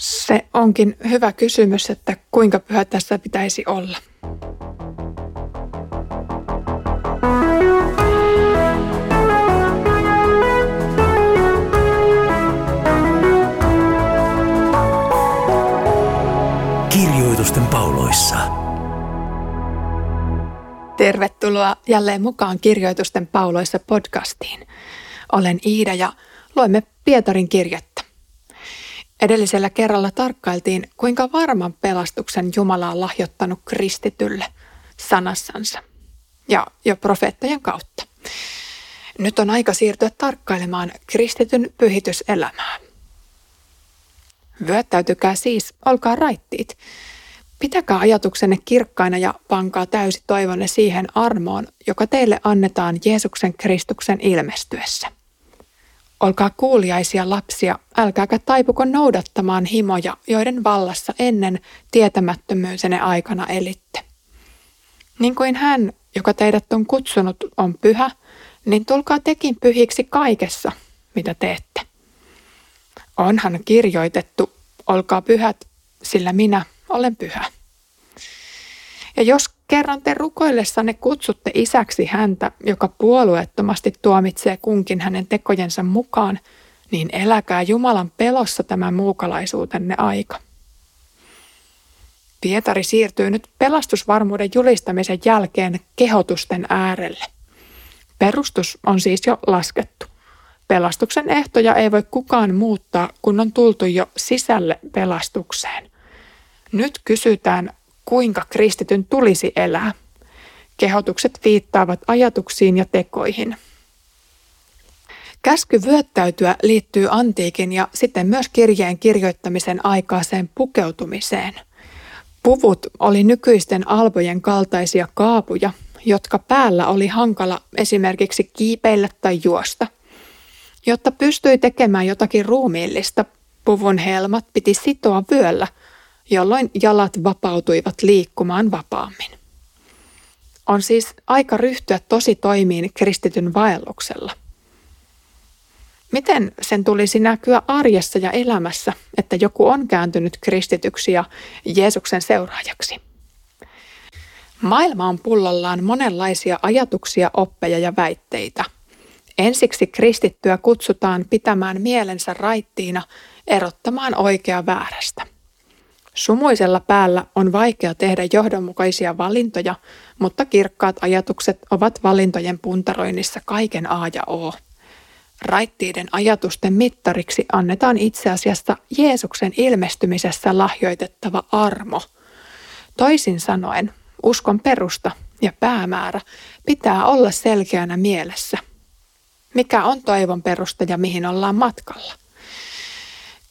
Se onkin hyvä kysymys, että kuinka pyhä tässä pitäisi olla. Kirjoitusten pauloissa. Tervetuloa jälleen mukaan Kirjoitusten pauloissa podcastiin. Olen Iida ja luemme Pietarin kirjettä. Edellisellä kerralla tarkkailtiin, kuinka varman pelastuksen Jumala on lahjoittanut kristitylle sanassansa ja jo profeettojen kautta. Nyt on aika siirtyä tarkkailemaan kristityn pyhityselämää. Vyöttäytykää siis, olkaa raittiit. Pitäkää ajatuksenne kirkkaina ja pankaa täysi toivonne siihen armoon, joka teille annetaan Jeesuksen Kristuksen ilmestyessä. Olkaa kuuliaisia lapsia, älkääkä taipuko noudattamaan himoja, joiden vallassa ennen tietämättömyysenne aikana elitte. Niin kuin hän, joka teidät on kutsunut, on pyhä, niin tulkaa tekin pyhiksi kaikessa, mitä teette. Onhan kirjoitettu, olkaa pyhät, sillä minä olen pyhä. Ja jos kerran te rukoillessanne kutsutte isäksi häntä, joka puolueettomasti tuomitsee kunkin hänen tekojensa mukaan, niin eläkää Jumalan pelossa tämä muukalaisuutenne aika. Pietari siirtyy nyt pelastusvarmuuden julistamisen jälkeen kehotusten äärelle. Perustus on siis jo laskettu. Pelastuksen ehtoja ei voi kukaan muuttaa, kun on tultu jo sisälle pelastukseen. Nyt kysytään, kuinka kristityn tulisi elää. Kehotukset viittaavat ajatuksiin ja tekoihin. Käsky vyöttäytyä liittyy antiikin ja sitten myös kirjeen kirjoittamisen aikaiseen pukeutumiseen. Puvut oli nykyisten albojen kaltaisia kaapuja, jotka päällä oli hankala esimerkiksi kiipeillä tai juosta. Jotta pystyi tekemään jotakin ruumiillista, puvun helmat piti sitoa vyöllä – jolloin jalat vapautuivat liikkumaan vapaammin. On siis aika ryhtyä tosi toimiin kristityn vaelluksella. Miten sen tulisi näkyä arjessa ja elämässä, että joku on kääntynyt kristityksi ja Jeesuksen seuraajaksi? Maailma on pullollaan monenlaisia ajatuksia, oppeja ja väitteitä. Ensiksi kristittyä kutsutaan pitämään mielensä raittiina, erottamaan oikea väärästä – Sumuisella päällä on vaikea tehdä johdonmukaisia valintoja, mutta kirkkaat ajatukset ovat valintojen puntaroinnissa kaiken A ja O. Raittiiden ajatusten mittariksi annetaan itse asiassa Jeesuksen ilmestymisessä lahjoitettava armo. Toisin sanoen, uskon perusta ja päämäärä pitää olla selkeänä mielessä. Mikä on toivon perusta ja mihin ollaan matkalla?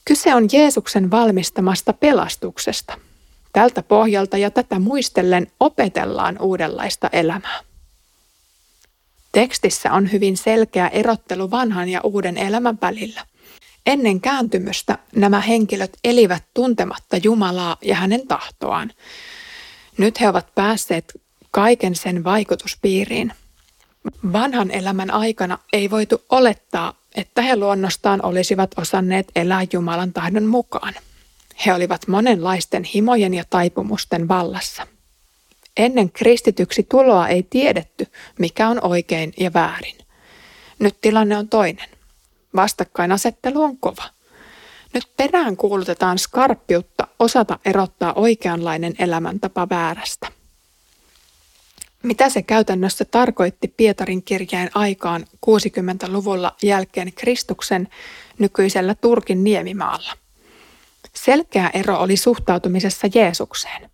Kyse on Jeesuksen valmistamasta pelastuksesta. Tältä pohjalta ja tätä muistellen opetellaan uudenlaista elämää. Tekstissä on hyvin selkeä erottelu vanhan ja uuden elämän välillä. Ennen kääntymystä nämä henkilöt elivät tuntematta Jumalaa ja hänen tahtoaan. Nyt he ovat päässeet kaiken sen vaikutuspiiriin. Vanhan elämän aikana ei voitu olettaa, että he luonnostaan olisivat osanneet elää Jumalan tahdon mukaan. He olivat monenlaisten himojen ja taipumusten vallassa. Ennen kristityksi tuloa ei tiedetty, mikä on oikein ja väärin. Nyt tilanne on toinen. Vastakkainasettelu on kova. Nyt perään kuulutetaan skarppiutta osata erottaa oikeanlainen elämäntapa väärästä. Mitä se käytännössä tarkoitti Pietarin kirjeen aikaan 60-luvulla jälkeen Kristuksen nykyisellä Turkin niemimaalla? Selkeä ero oli suhtautumisessa Jeesukseen.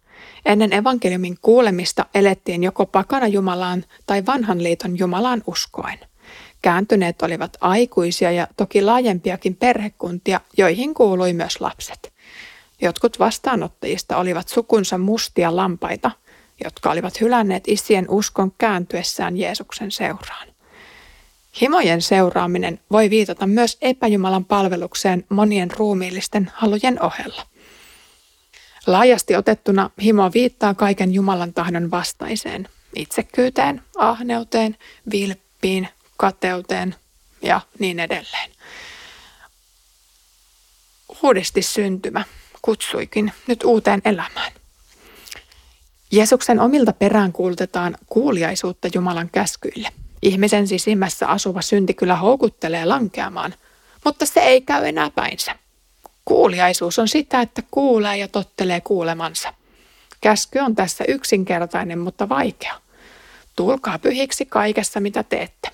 Ennen evankeliumin kuulemista elettiin joko pakana Jumalaan tai vanhan liiton Jumalaan uskoen. Kääntyneet olivat aikuisia ja toki laajempiakin perhekuntia, joihin kuului myös lapset. Jotkut vastaanottajista olivat sukunsa mustia lampaita – jotka olivat hylänneet isien uskon kääntyessään Jeesuksen seuraan. Himojen seuraaminen voi viitata myös epäjumalan palvelukseen monien ruumiillisten halujen ohella. Laajasti otettuna himo viittaa kaiken Jumalan tahdon vastaiseen, itsekyyteen, ahneuteen, vilppiin, kateuteen ja niin edelleen. Uudesti syntymä kutsuikin nyt uuteen elämään. Jeesuksen omilta perään kuulutetaan kuuliaisuutta Jumalan käskyille. Ihmisen sisimmässä asuva synti kyllä houkuttelee lankeamaan, mutta se ei käy enää päinsä. Kuuliaisuus on sitä, että kuulee ja tottelee kuulemansa. Käsky on tässä yksinkertainen, mutta vaikea. Tulkaa pyhiksi kaikessa, mitä teette.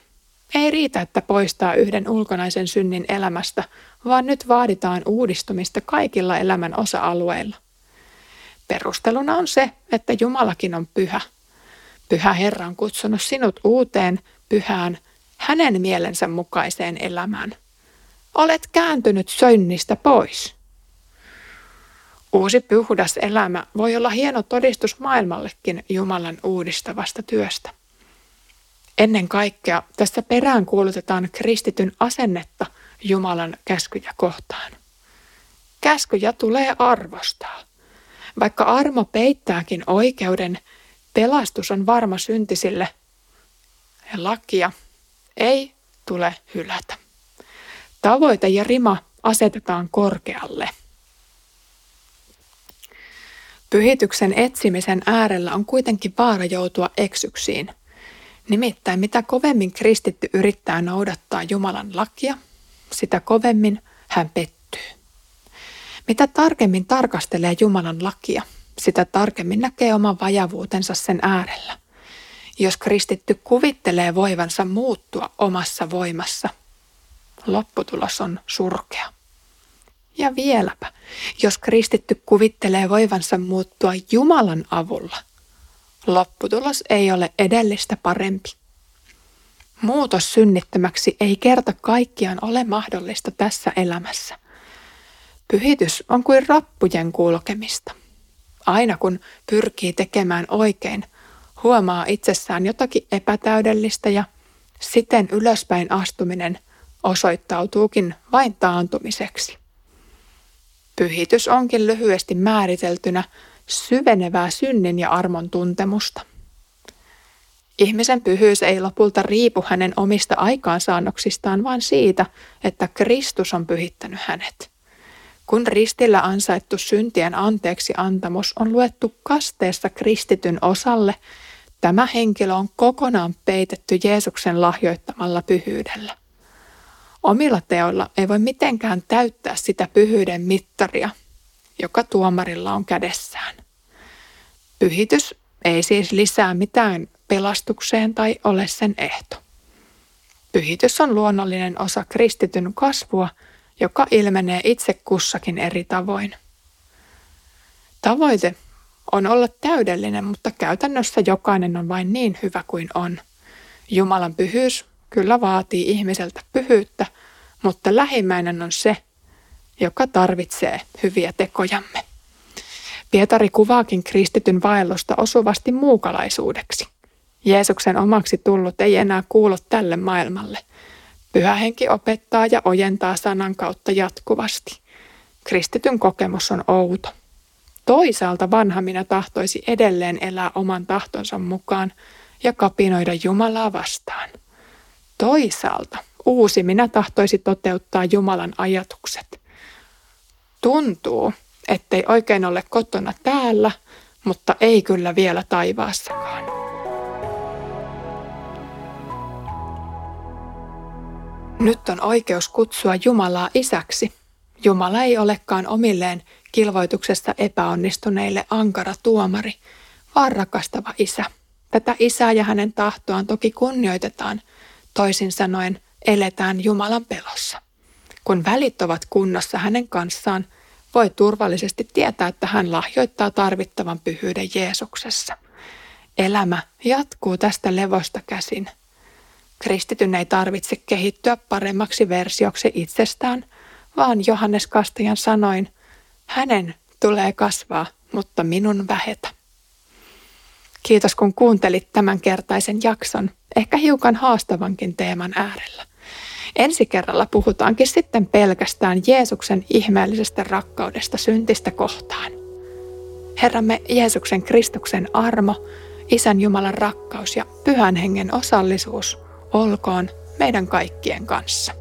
Ei riitä, että poistaa yhden ulkonaisen synnin elämästä, vaan nyt vaaditaan uudistumista kaikilla elämän osa-alueilla. Perusteluna on se, että Jumalakin on pyhä. Pyhä Herra on kutsunut sinut uuteen, pyhään, hänen mielensä mukaiseen elämään. Olet kääntynyt sönnistä pois. Uusi pyhudas elämä voi olla hieno todistus maailmallekin Jumalan uudistavasta työstä. Ennen kaikkea tässä perään kuulutetaan kristityn asennetta Jumalan käskyjä kohtaan. Käskyjä tulee arvostaa. Vaikka armo peittääkin oikeuden, pelastus on varma syntisille ja lakia ei tule hylätä. Tavoite ja rima asetetaan korkealle. Pyhityksen etsimisen äärellä on kuitenkin vaara joutua eksyksiin. Nimittäin mitä kovemmin kristitty yrittää noudattaa Jumalan lakia, sitä kovemmin hän pettyy. Mitä tarkemmin tarkastelee Jumalan lakia, sitä tarkemmin näkee oman vajavuutensa sen äärellä. Jos kristitty kuvittelee voivansa muuttua omassa voimassa, lopputulos on surkea. Ja vieläpä, jos kristitty kuvittelee voivansa muuttua Jumalan avulla, lopputulos ei ole edellistä parempi. Muutos synnittömäksi ei kerta kaikkiaan ole mahdollista tässä elämässä. Pyhitys on kuin rappujen kulkemista. Aina kun pyrkii tekemään oikein, huomaa itsessään jotakin epätäydellistä ja siten ylöspäin astuminen osoittautuukin vain taantumiseksi. Pyhitys onkin lyhyesti määriteltynä syvenevää synnin ja armon tuntemusta. Ihmisen pyhyys ei lopulta riipu hänen omista aikaansaannoksistaan, vaan siitä, että Kristus on pyhittänyt hänet. Kun ristillä ansaittu syntien anteeksi antamus on luettu kasteessa kristityn osalle, tämä henkilö on kokonaan peitetty Jeesuksen lahjoittamalla pyhyydellä. Omilla teoilla ei voi mitenkään täyttää sitä pyhyyden mittaria, joka tuomarilla on kädessään. Pyhitys ei siis lisää mitään pelastukseen tai ole sen ehto. Pyhitys on luonnollinen osa kristityn kasvua, joka ilmenee itse kussakin eri tavoin. Tavoite on olla täydellinen, mutta käytännössä jokainen on vain niin hyvä kuin on. Jumalan pyhyys kyllä vaatii ihmiseltä pyhyyttä, mutta lähimmäinen on se, joka tarvitsee hyviä tekojamme. Pietari kuvaakin kristityn vaellusta osuvasti muukalaisuudeksi. Jeesuksen omaksi tullut ei enää kuulu tälle maailmalle. Pyhä henki opettaa ja ojentaa sanan kautta jatkuvasti. Kristityn kokemus on outo. Toisaalta vanha minä tahtoisi edelleen elää oman tahtonsa mukaan ja kapinoida Jumalaa vastaan. Toisaalta uusi minä tahtoisi toteuttaa Jumalan ajatukset. Tuntuu, ettei oikein ole kotona täällä, mutta ei kyllä vielä taivaassakaan. Nyt on oikeus kutsua Jumalaa isäksi. Jumala ei olekaan omilleen kilvoituksesta epäonnistuneille ankara tuomari, vaan rakastava isä. Tätä isää ja hänen tahtoaan toki kunnioitetaan, toisin sanoen eletään Jumalan pelossa. Kun välit ovat kunnossa hänen kanssaan, voi turvallisesti tietää, että hän lahjoittaa tarvittavan pyhyyden Jeesuksessa. Elämä jatkuu tästä levosta käsin. Kristityn ei tarvitse kehittyä paremmaksi versioksi itsestään, vaan Johannes Kastajan sanoin, hänen tulee kasvaa, mutta minun vähetä. Kiitos kun kuuntelit tämän kertaisen jakson, ehkä hiukan haastavankin teeman äärellä. Ensi kerralla puhutaankin sitten pelkästään Jeesuksen ihmeellisestä rakkaudesta syntistä kohtaan. Herramme Jeesuksen Kristuksen armo, Isän Jumalan rakkaus ja Pyhän Hengen osallisuus olkoon meidän kaikkien kanssa.